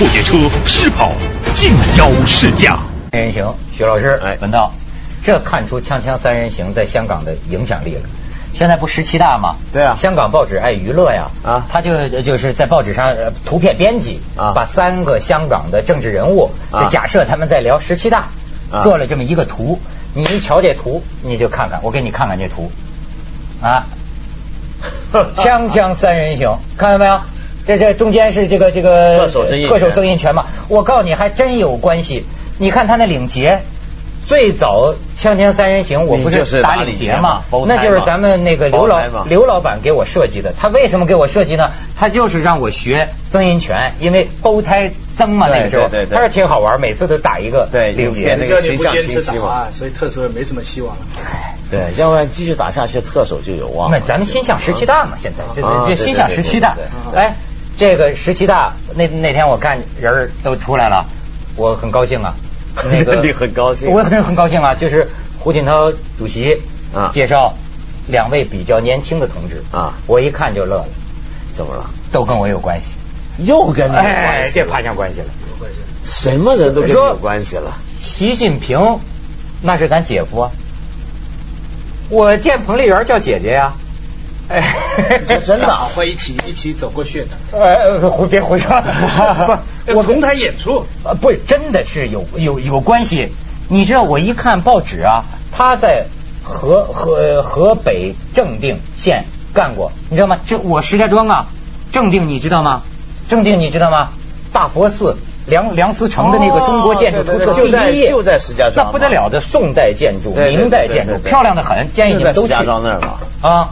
破解车试跑竞邀试驾。三人行，徐老师，哎文道，这看出《锵锵三人行》在香港的影响力了。现在不十七大吗？对啊香港报纸爱娱乐呀，啊他就就是在报纸上呃图片编辑啊把三个香港的政治人物，啊就假设他们在聊十七大，啊做了这么一个图。你一瞧这图，你就看看，我给你看看这图，啊，锵锵三人行，看到没有？这这中间是这个这个特首曾荫权特首曾荫权嘛？我告诉你，还真有关系。你看他那领结，最早锵锵三人行，我不是打打领结嘛那就是咱们那个刘老刘老板给我设计的。他为什么给我设计呢？他就是让我学曾荫权，因为包胎曾嘛，那个时候对对对他说挺好玩，每次都打一个对领结。那个形象不坚持清晰嘛所以特首也没什么希望了。对，要不然继续打下去，特首就有望了。那咱们心向十七大嘛，现在这这心向十七大。哎，这个十七大那那天我看人儿都出来了，我很高兴啊。那个你很高兴我很很高兴啊，就是胡锦涛主席啊介绍两位比较年轻的同志啊我一看就乐了，怎么了？都跟我有关系。又跟你有哎关，系这了？攀上关系了。什么人都跟你说有关系了。习近平那是咱姐夫啊，我见彭丽媛叫姐姐呀。哎，真的啊会一起一起走过去的。呃，胡别胡说，不，我同台演出，呃，不，真的是有有有关系。你知道，我一看报纸啊，他在河河河北正定县干过，你知道吗？这我石家庄啊，正定你知道吗？正定你知道吗？大佛寺。梁梁思成的那个中国建筑图册第一页，就在石家庄那不得了的宋代建筑、明代建筑，漂亮的很，建议你们都去。石家庄那儿嘛啊，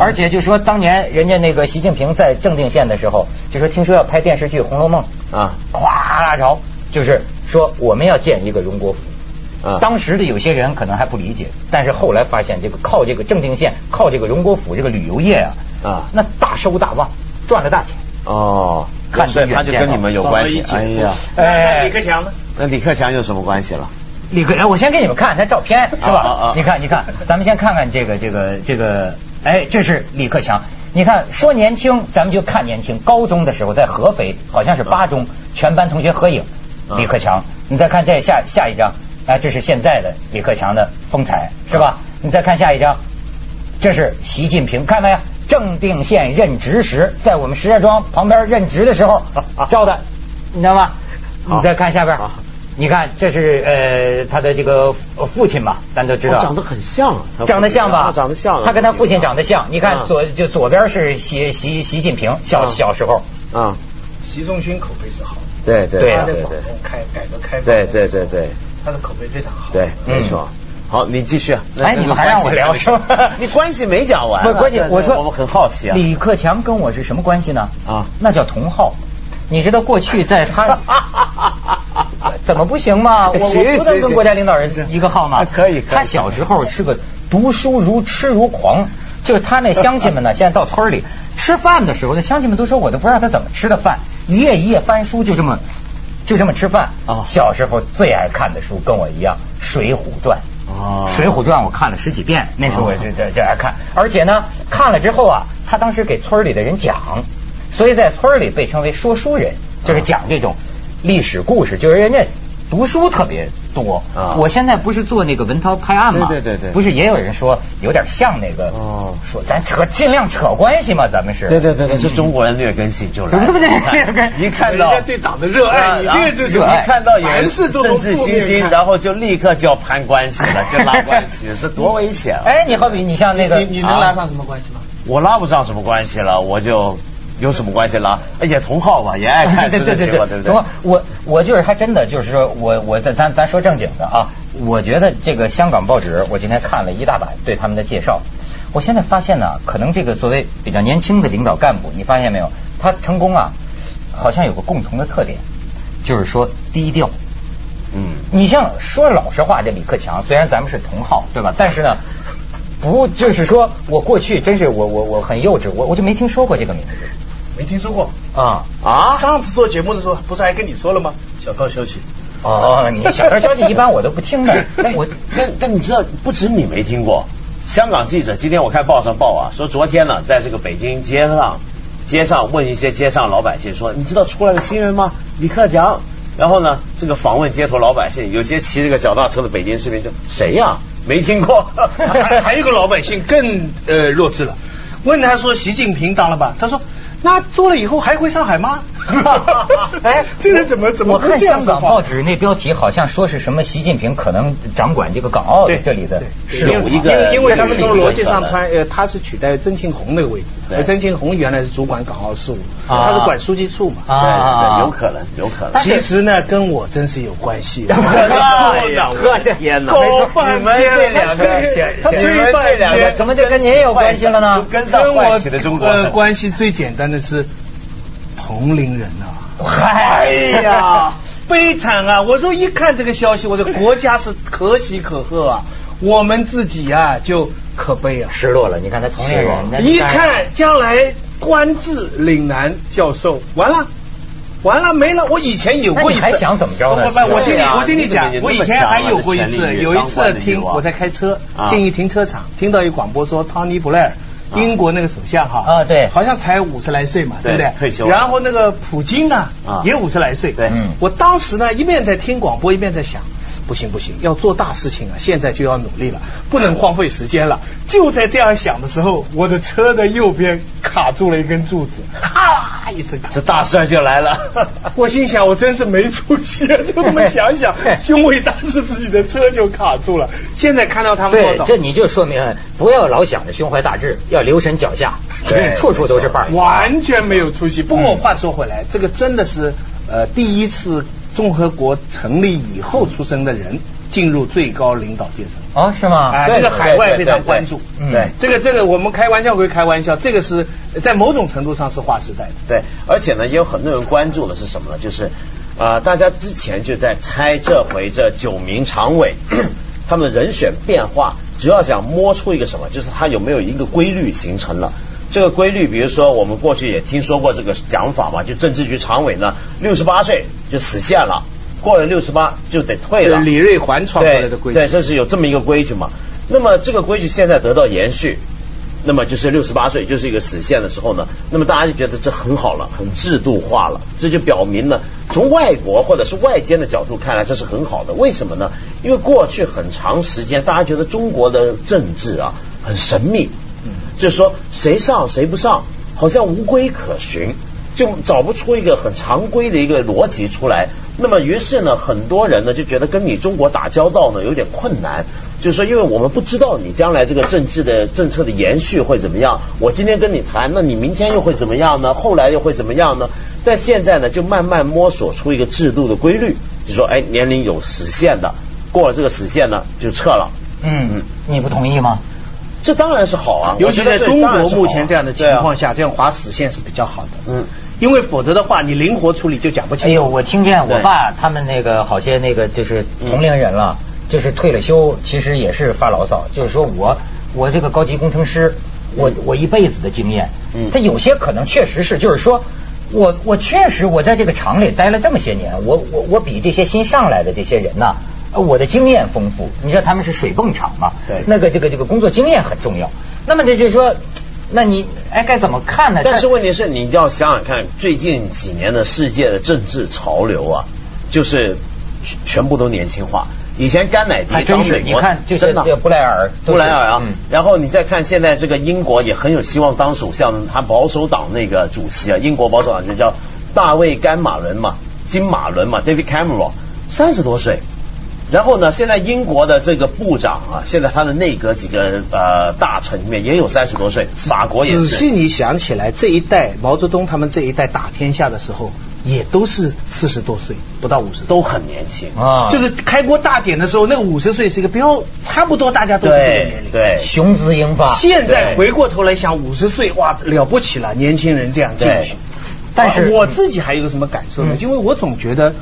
而且就说当年人家那个习近平在正定县的时候，就说听说要拍电视剧《红楼梦》啊，咵啦着，就是说我们要建一个荣国府。啊当时的有些人可能还不理解，但是后来发现，这个靠这个正定县，靠这个荣国府这个旅游业啊，啊那大收大旺，赚了大钱。哦，看所以他就跟你们有关系。哎呀，哎李克强呢？那李克强有什么关系了？李克，哎，我先给你们看他照片，是吧？啊啊啊你看，你看，咱们先看看这个，这个，这个，哎，这是李克强。你看，说年轻，咱们就看年轻。高中的时候在合肥，好像是八中，全班同学合影，啊李克强。你再看这下下一张，哎，这是现在的李克强的风采，是吧？你再看下一张，这是习近平，看没有？正定县任职时，在我们石家庄旁边任职的时候 照的，你知道吗？你再看下边好，你看这是呃他的这个父父亲嘛，咱都知道，哦长得很像啊，长得像吧？啊长得像啊。他跟他父亲长得像。你看啊左就左边是习习习近平小啊小时候，啊，习仲勋口碑是好，对对对对对广东开改革开放对对对对，他的口碑非常好。对，嗯没错。好，你继续。那哎你们还让我聊是吧 你关系没讲完啊。不关系我说我们很好奇啊。李克强跟我是什么关系呢？啊那叫同号。你知道过去在他 怎么不行吗？我我不能跟国家领导人一个号吗啊？可以可以他小时候是个读书如痴如狂，就是他那乡亲们呢，现在到村里吃饭的时候，那乡亲们都说我都不知道他怎么吃的饭，一页一页翻书，就这么就这么吃饭。哦小时候最爱看的书跟我一样，《水浒传》。哦水浒传》我看了十几遍，那时候我这这这爱看，而且呢，看了之后啊，他当时给村里的人讲，所以在村里被称为说书人，就是讲这种历史故事，就是人家读书特别多。啊我现在不是做那个文韬拍案嘛，对对对对不是也有人说有点像那个，哦说咱扯尽量扯关系嘛，咱们是。对对对对，这中国人劣根性就来了。对不对劣根一看到人家对党的热爱，你啊这个就是一看到有人是政治新星，然后就立刻就要攀关系了，就拉关系，这多危险啊！哎，你好比你像那个，你你能拉上什么关系吗？我拉不上什么关系了，我就有什么关系了？也同号吧，也爱 看对书对对我我就是还真的就是说我我咱咱咱说正经的啊，我觉得这个香港报纸，我今天看了一大版对他们的介绍，我现在发现呢，可能这个所谓比较年轻的领导干部，你发现没有，他成功啊，好像有个共同的特点，就是说低调。嗯，你像说老实话，这李克强虽然咱们是同号，对吧？但是呢，不就是说我过去真是我我我很幼稚，我我就没听说过这个名字没听说过啊。啊，上次做节目的时候，不是还跟你说了吗？小道消息，哦，你小道消息一般我都不听的，我但但你知道，不止你没听过，香港记者今天我看报上报啊，说昨天呢，在这个北京街上街上问一些街上老百姓说，你知道出来个新人吗？李克强。然后呢，这个访问街头老百姓，有些骑这个脚踏车的北京市民就谁呀？没听过。还还有个老百姓更呃弱智了，问他说习近平当了吧？他说那做了以后还回上海吗？哎，这人怎么怎么我看香港报纸那标题好像说是什么习近平可能掌管这个港澳的对这里的是有一个因为因为他们从逻辑上他，呃，他是取代曾庆红那个位置，对而曾庆红原来是主管港澳事务，啊他是管书记处嘛。对啊，对，有可能，有可能。其实呢，跟我真是有关系。我的天哪！你们天这两个，他你们这两个怎么就跟您有关系了呢跟我坏起的中国呃。关系最简单的是同龄人啊。嗨哎呀，悲惨啊！我说一看这个消息，我的国家是可喜可贺啊，我们自己啊就可悲啊。失落了。你看他同龄人，一看将来官至岭南教授，完了。完了没了！我以前有过一次，还想怎么着呢不不不，我听你我听你讲我以前还有过一次，有有一次听我在开车啊进一停车场，听到一广播说汤尼布莱尔，英国那个首相哈啊对好像才五十来岁嘛，对对不对？退休然后那个普京呢啊，也五十来岁。对嗯我当时呢一面在听广播，一面在想。不行不行，要做大事情啊！现在就要努力了，不能荒废时间了。就在这样想的时候，我的车的右边卡住了一根柱子，咔一声。这大事儿就来了。我心想，我真是没出息啊！就这么想想，胸围大是自己的车就卡住了。现在看到他们报道，，对这你就说明不要老想着胸怀大志，要留神脚下，对处处都是绊儿。完全没有出息。不过话说回来，这个真的是呃第一次共和国成立以后出生的人进入最高领导阶层。哦，是吗？啊，对这个海外非常关注。嗯对这个这个我们开玩笑归开玩笑，这个是在某种程度上是划时代的。对，而且呢，也有很多人关注的是什么呢？就是啊、呃大家之前就在猜这回这九名常委 他们的人选变化，主要想摸出一个什么，就是他有没有一个规律形成了。这个规律，比如说我们过去也听说过这个讲法嘛，就政治局常委呢，六十八岁就死线了，过了六十八就得退了。李瑞环创出来的规矩。对，这是有这么一个规矩嘛。那么这个规矩现在得到延续，那么就是六十八岁就是一个死线的时候呢，那么大家就觉得这很好了，很制度化了，这就表明呢，从外国或者是外间的角度看来，这是很好的。为什么呢？因为过去很长时间，大家觉得中国的政治啊很神秘，就是说谁上谁不上，好像无规可循。就找不出一个很常规的一个逻辑出来。那么于是呢，很多人呢就觉得跟你中国打交道呢有点困难，就是说，因为我们不知道你将来这个政治的政策的延续会怎么样。我今天跟你谈，那你明天又会怎么样呢？后来又会怎么样呢？但现在呢，就慢慢摸索出一个制度的规律，就说，哎，年龄有死线的，过了这个死线呢就撤了。嗯，你不同意吗？这当然是好啊，尤其在中国目前这样的情况下，下，这样划死线是比较好的。嗯，因为否则的话，你灵活处理就讲不清楚。哎呦，我听见我爸他们那个好些那个就是同龄人了，就是退了休，其实也是发牢骚，就是说我我这个高级工程师，我我一辈子的经验，嗯他有些可能确实是，就是说我我确实我在这个厂里待了这么些年，我我我比这些新上来的这些人呐。呃我的经验丰富，你知道他们是水泵厂嘛？对那个这个这个工作经验很重要。那么这就是说，那你哎该怎么看呢？但是问题是，你要想想看，最近几年的世界的政治潮流啊，就是全全部都年轻化。以前甘乃迪还真是，当美国你看就是真的这个布莱尔，布莱尔啊嗯，然后你再看现在这个英国也很有希望当首相，他保守党那个主席啊，英国保守党就叫大卫甘马伦嘛，金马伦嘛，David Cameron，三十多岁。然后呢，现在英国的这个部长啊，现在他的内阁几个呃大臣里面也有三十多岁，法国也是。仔细你想起来，这一代毛泽东他们这一代打天下的时候，也都是四十多岁，不到五十，都很年轻啊，就是开国大典的时候，那个五十岁是一个标，差不多大家都是这个年龄。对雄姿英发。现在回过头来想，五十岁哇了不起了，年轻人这样进去。但是我自己还有个什么感受呢？嗯因为我总觉得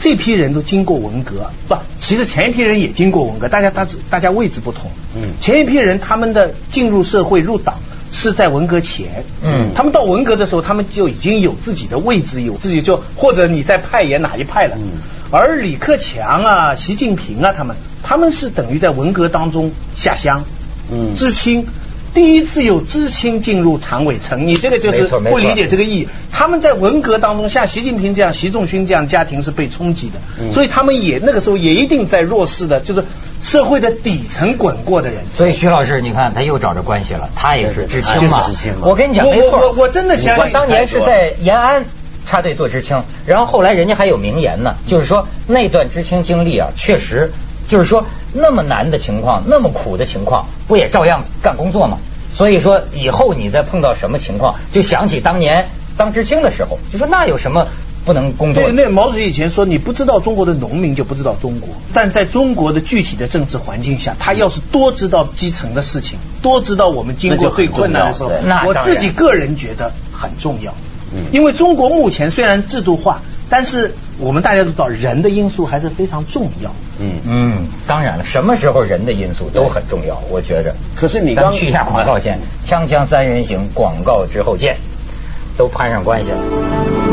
这批人都经过文革，不，其实前一批人也经过文革，大家大致大家位置不同。嗯前一批人他们的进入社会入党是在文革前。嗯他们到文革的时候，他们就已经有自己的位置，有自己就或者你在派演哪一派了。嗯而李克强啊、习近平啊，他们他们是等于在文革当中下乡。嗯知青，第一次有知青进入常委层，你这个就是不理解这个意义。他们在文革当中，像习近平这样、习仲勋这样家庭是被冲击的，嗯所以他们也那个时候也一定在弱势的，就是社会的底层滚过的人。所以徐老师，你看他又找着关系了，他也是知青嘛。我跟你讲，没错，我我我真的相信我当年是在延安插队做知青，然后后来人家还有名言呢，就是说那段知青经历啊，确实就是说那么难的情况，那么苦的情况，不也照样干工作吗？所以说以后你再碰到什么情况，就想起当年当知青的时候，就说那有什么不能工作对，那毛主席以前说，你不知道中国的农民就不知道中国。但在中国的具体的政治环境下，他要是多知道基层的事情，多知道我们经过最困难的时候那我自己个人觉得很重要。嗯因为中国目前虽然制度化，但是我们大家都知道，人的因素还是非常重要。嗯。嗯，当然了，什么时候人的因素都很重要，我觉着。可是你刚去一下广告先，锵锵三人行，广告之后见，都攀上关系了。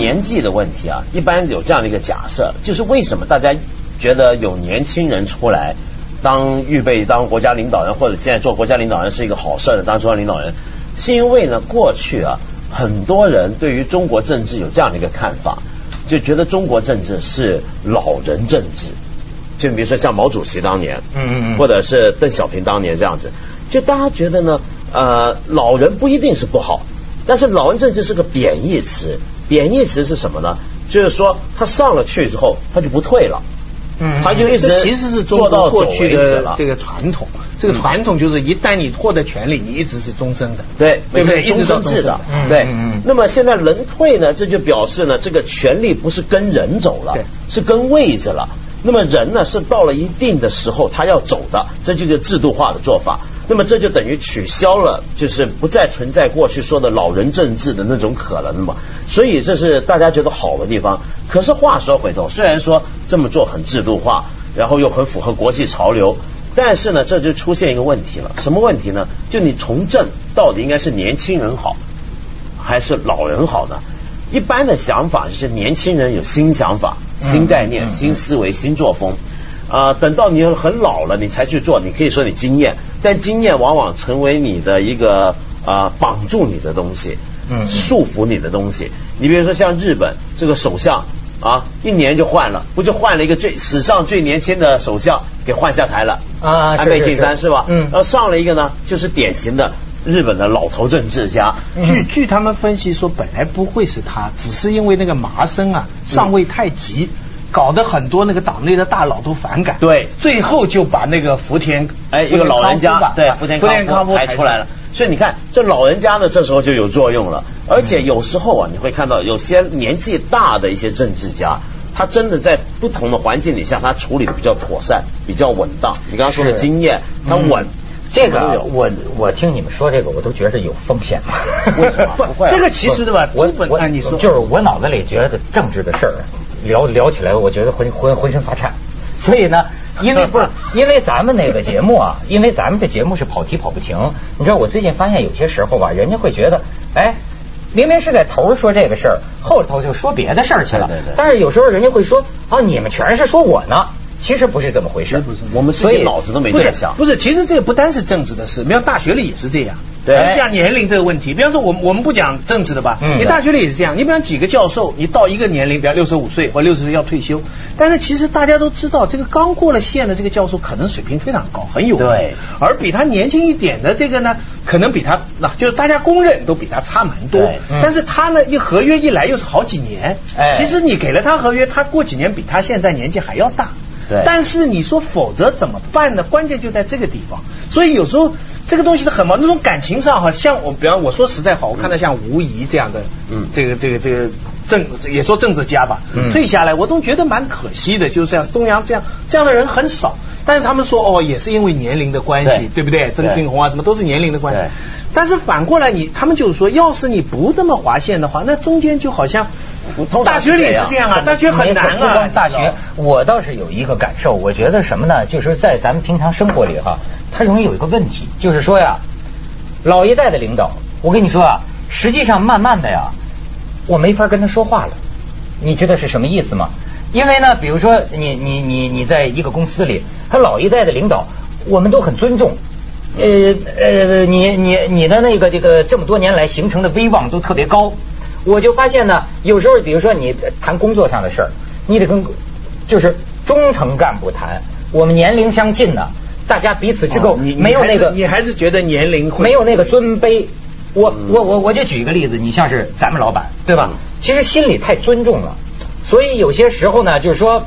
年纪的问题啊，一般有这样的一个假设，就是为什么大家觉得有年轻人出来当预备当国家领导人，或者现在做国家领导人是一个好事儿的，当中央领导人，是因为呢，过去啊，很多人对于中国政治有这样的一个看法，就觉得中国政治是老人政治，就比如说像毛主席当年，嗯嗯嗯。或者是邓小平当年这样子，就大家觉得呢，呃，老人不一定是不好，但是老人政治是个贬义词，贬义词是什么呢？就是说他上了去之后，他就不退了，嗯他就一直其实是中做到国过去。的这个传统。这个传统就是一旦你获得权利，你一直是终身的。对，对不对？终身制的。对。那么现在人退呢，这就表示呢，这个权利不是跟人走了，是跟位置了。那么人呢，是到了一定的时候他要走的，这就是制度化的做法。那么这就等于取消了，就是不再存在过去说的老人政治的那种可能嘛。所以这是大家觉得好的地方。可是话说回头，虽然说这么做很制度化，然后又很符合国际潮流，但是呢，这就出现一个问题了。什么问题呢？就你从政到底应该是年轻人好，还是老人好呢？一般的想法就是年轻人有新想法、新概念、新思维、新作风。啊、等到你很老了，你才去做，你可以说你经验，但经验往往成为你的一个啊、绑住你的东西，嗯束缚你的东西。你比如说像日本这个首相啊，一年就换了，不就换了一个最史上最年轻的首相给换下台了啊安倍晋三是吧？嗯然后上了一个呢，就是典型的日本的老头政治家。嗯据据他们分析说，本来不会是他，只是因为那个麻生啊上位太急，搞得很多那个党内的大佬都反感。对最后就把那个福田哎，一个老人家，对，福田福田康夫康夫抬出来了。所以你看，这老人家呢，这时候就有作用了。而且有时候啊，你会看到有些年纪大的一些政治家，他真的在不同的环境底下，他处理的比较妥善，比较稳当。你刚刚说的经验，他稳。这个我我听你们说这个，我都觉得有风险。为什么不会啊这个其实对吧？我基本我按你说，就是我脑子里觉得政治的事儿聊聊起来，我觉得浑浑浑身发颤。所以呢，因为不是因为咱们那个节目啊，因为咱们这节目是跑题跑不停。你知道，我最近发现有些时候吧，人家会觉得，哎，明明是在头儿说这个事儿，后头就说别的事儿去了。对对对但是有时候人家会说，啊，你们全是说我呢。其实不是这么回事，不是我们自所以己脑子都没不是在想。不是，其实这个不单是政治的事，比方大学里也是这样。对我们讲年龄这个问题，比方说我们我们不讲政治的吧，嗯你大学里也是这样。你比方几个教授，你到一个年龄，比方六十五岁或六十岁要退休，但是其实大家都知道，这个刚过了线的这个教授可能水平非常高，很有对而比他年轻一点的这个呢，可能比他那就是大家公认都比他差蛮多但是他呢，一合约一来又是好几年，哎其实你给了他合约，他过几年比他现在年纪还要大。对但是你说否则怎么办呢？关键就在这个地方。所以有时候这个东西是很矛盾，那种感情上哈，像我，比方我说实在话，我看到像吴仪这样的，嗯这个这个这个政也说政治家吧，嗯退下来我都觉得蛮可惜的，就是像中央这样这样的人很少。但是他们说哦，也是因为年龄的关系，对对不对？曾庆红啊，什么都是年龄的关系。但是反过来你，他们就是说，要是你不那么划线的话，那中间就好像大学里也是这样啊，大学很难啊。大学，我倒是有一个感受，我觉得什么呢？就是在咱们平常生活里哈，它容易有一个问题，就是说呀，老一代的领导，我跟你说啊，实际上慢慢的呀，我没法跟他说话了。你知道是什么意思吗？因为呢，比如说你你你你在一个公司里，他老一代的领导，我们都很尊重。呃呃，你你你的那个这个这么多年来形成的威望都特别高，我就发现呢，有时候比如说你谈工作上的事儿，你得跟就是中层干部谈，我们年龄相近呢，大家彼此之够哦你没有那个你还是觉得年龄会没有那个尊卑。我我我我就举一个例子，你像是咱们老板对吧？其实心里太尊重了，所以有些时候呢，就是说，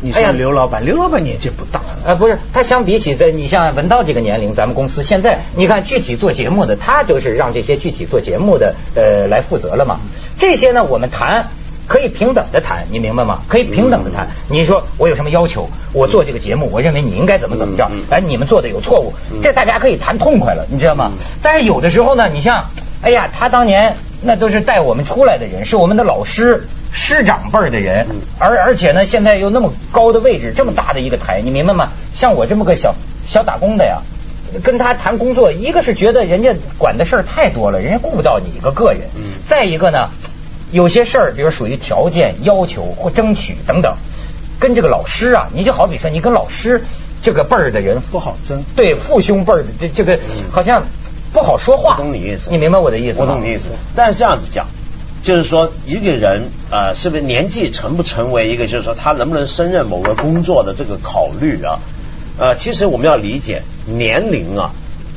你哎呀刘老板，刘老板年纪不大，呃，不是，他相比起在你像文道这个年龄，咱们公司现在你看具体做节目的，他就是让这些具体做节目的呃来负责了嘛。这些呢，我们谈可以平等的谈，你明白吗？可以平等的谈。你说我有什么要求？我做这个节目，我认为你应该怎么怎么着嗯嗯？哎，你们做的有错误，这大家可以谈痛快了，你知道吗？但是有的时候呢，你像，哎呀，他当年那都是带我们出来的人，是我们的老师。师长辈儿的人，而而且呢，现在又那么高的位置，这么大的一个台，你明白吗？像我这么个小小打工的呀，跟他谈工作，一个是觉得人家管的事儿太多了，人家顾不到你一个个人；再一个呢，有些事儿，比如属于条件要求或争取等等，跟这个老师啊，你就好比说，你跟老师这个辈儿的人不好争。对父兄辈儿的这这个好像不好说话。我懂你意思你明白我的意思吗？我懂你意思，但是这样子讲，就是说一个人呃，是不是年纪成不成为一个，就是说他能不能胜任某个工作的这个考虑啊？呃，其实我们要理解年龄啊，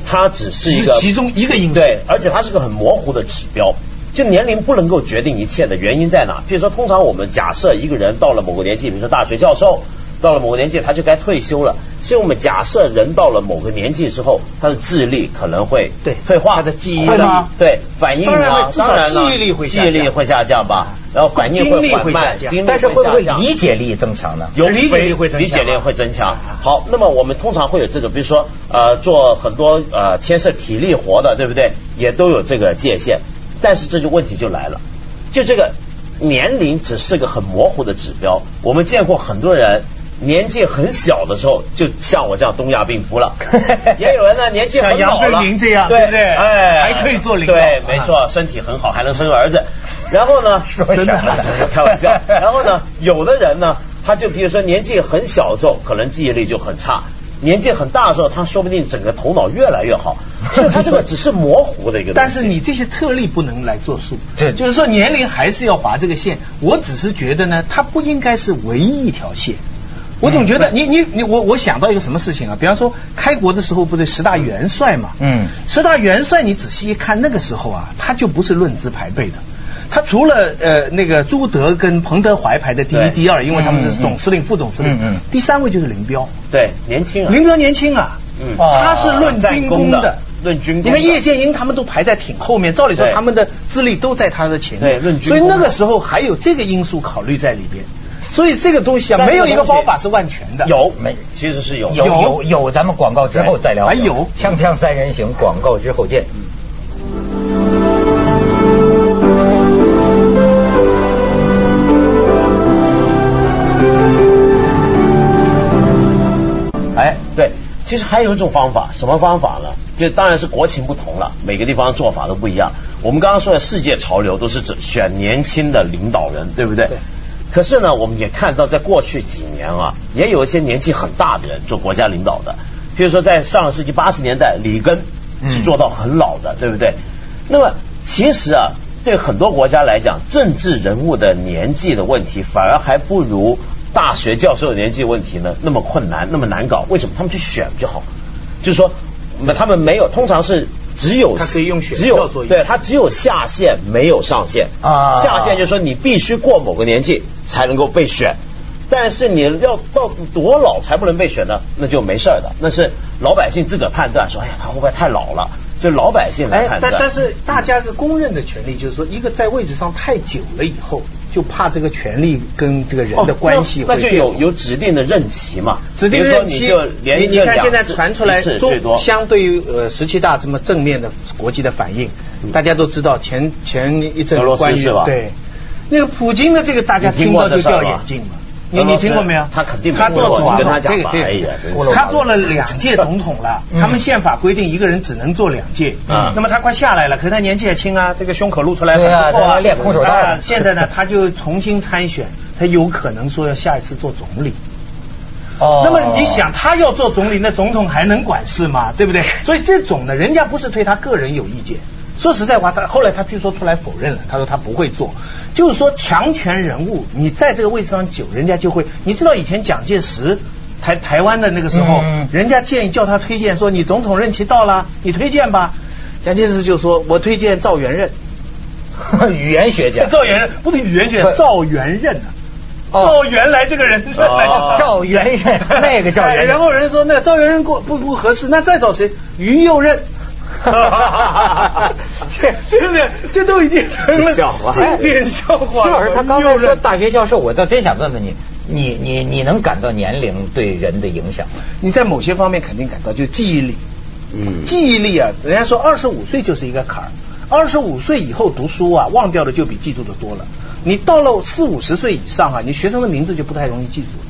它只是一个是其中一个因素对，而且它是个很模糊的指标。就年龄不能够决定一切的原因在哪？比如说，通常我们假设一个人到了某个年纪，比如说大学教授，到了某个年纪他就该退休了。所以我们假设人到了某个年纪之后，他的智力可能会对退化，他的记忆会力对反应啊当然了记忆力会下降记忆力会下降吧，然后反应会缓慢，会下降精力但是会不会下降理解力增强呢？有理解力会增强理解力会增强。好，那么我们通常会有这个，比如说呃，做很多呃牵涉体力活的，对不对？也都有这个界限。但是这就问题就来了，就这个年龄只是个很模糊的指标。我们见过很多人。年纪很小的时候，就像我这样东亚病夫了，也有人呢年纪很像杨老了，振宁这样对对不对哎，还可以做领导对，没错，身体很好，还能生儿子。然后呢，说什么呢开玩笑。然后呢，有的人呢，他就比如说年纪很小的时候，可能记忆力就很差；年纪很大的时候，他说不定整个头脑越来越好。所以他这个只是模糊的一个。但是你这些特例不能来作数，对就是说年龄还是要划这个线。我只是觉得呢，它不应该是唯一一条线。我总觉得你你你我我想到一个什么事情啊？比方说开国的时候不是十大元帅嘛？嗯。十大元帅你仔细一看，那个时候啊，他就不是论资排辈的。他除了呃那个朱德跟彭德怀排的第一第二，因为他们这是总司令、副总司令嗯嗯，第三位就是林彪。对年轻人，林彪年轻啊，嗯。哦他是论军功的。论军功的。你看叶剑英他们都排在挺后面，照理说他们的资历都在他的前面，对论军功所以那个时候还有这个因素考虑在里边。所以这个东西啊，没有一个方法是万全的。有没其实是有有有有，咱们广告之后再聊。还有锵锵三人行，广告之后见。哎，对，其实还有一种方法，什么方法呢？就当然是国情不同了，每个地方做法都不一样。我们刚刚说的世界潮流都是指选年轻的领导人，对不对？对可是呢，我们也看到，在过去几年啊，也有一些年纪很大的人做国家领导的，比如说在上个世纪八十年代，里根是做到很老的，对不对？那么其实啊，对很多国家来讲，政治人物的年纪的问题，反而还不如大学教授的年纪问题呢那么困难，那么难搞。为什么？他们去选就好，就是说，那他们没有，通常是只有他可以用选只有对他只有下限没有上限啊下限就是说你必须过某个年纪才能够被选。但是你要到多老才不能被选呢？那就没事儿的，那是老百姓自个儿判断，说哎呀他会不会太老了？就老百姓来哎判，断。但但是大家的公认的权利就是说，一个在位置上太久了以后，就怕这个权利跟这个人的关系哦那那就会有有指定的任期嘛，指定任期，你你你看现在传出来中最多相对于呃十七大这么正面的国际的反应，大家都知道前前一阵俄罗斯关于是吧对那个普京的这个大家听到就掉眼镜了。你你听过没有？他肯定没他做总统跟他讲这个这个吧哎呀他做了两届总统了。嗯他们宪法规定一个人只能做两届。嗯那么他快下来了，可是他年纪也轻啊，这个胸口露出来很不错啊，他练空手道啊现在呢，他就重新参选，他有可能说要下一次做总理。哦那么你想，他要做总理，那总统还能管事吗？对不对？所以这种呢，人家不是对他个人有意见。说实在话，他后来他据说出来否认了，他说他不会做。就是说，强权人物，你在这个位置上久，人家就会。你知道以前蒋介石台台湾的那个时候，嗯人家建议叫他推荐说，你总统任期到了，你推荐吧。蒋介石就说，我推荐赵元任。语言学家赵元任不对语言学家，赵元任 啊。哦赵元来这个人，哦 赵元任那个赵元任哎 然后人说那赵元任过不不合适，那再找谁？于右任。这对不对？这都已经成了笑话经典笑话了。徐老师，他刚才说大学教授，我倒真想问问你，你你你能感到年龄对人的影响吗？你在某些方面肯定感到，就记忆力。嗯记忆力啊，人家说二十五岁就是一个坎儿，二十五岁以后读书啊，忘掉的就比记住的多了。你到了四五十岁以上啊，你学生的名字就不太容易记住了。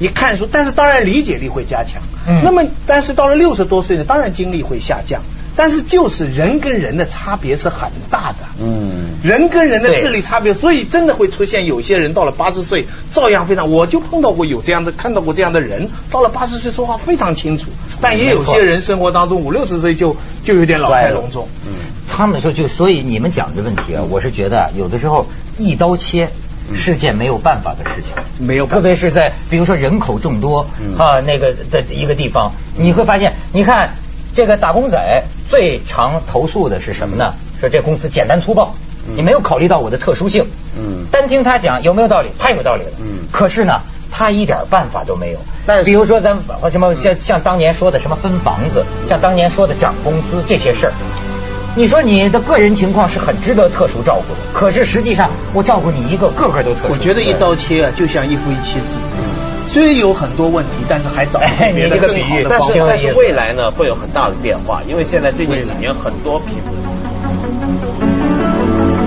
一看书，但是当然理解力会加强。嗯那么，但是到了六十多岁呢，当然精力会下降。但是就是人跟人的差别是很大的。嗯，人跟人的智力差别，所以真的会出现有些人到了八十岁照样非常，我就碰到过有这样的，看到过这样的人，到了八十岁说话非常清楚，但也有些人生活当中五六十岁就就有点老态龙钟。嗯，他们说就所以你们讲这问题啊，我是觉得啊有的时候一刀切是件没有办法的事情，没有办法。特别是在比如说人口众多嗯。啊那个的一个地方，你会发现，你看这个打工仔最常投诉的是什么呢？说这公司简单粗暴，嗯你没有考虑到我的特殊性。嗯单听他讲有没有道理？太有道理了。嗯可是呢，他一点办法都没有。但是比如说咱什么像像当年说的什么分房子，像当年说的涨工资这些事儿。你说你的个人情况是很值得特殊照顾的，可是实际上我照顾你一个，个个都特殊。我觉得一刀切啊，就像一夫一妻制。虽然有很多问题，但是还找不出哎你别的更这个比喻但好的方法。是但是未来呢会有很大的变化，因为现在最近几年很多品。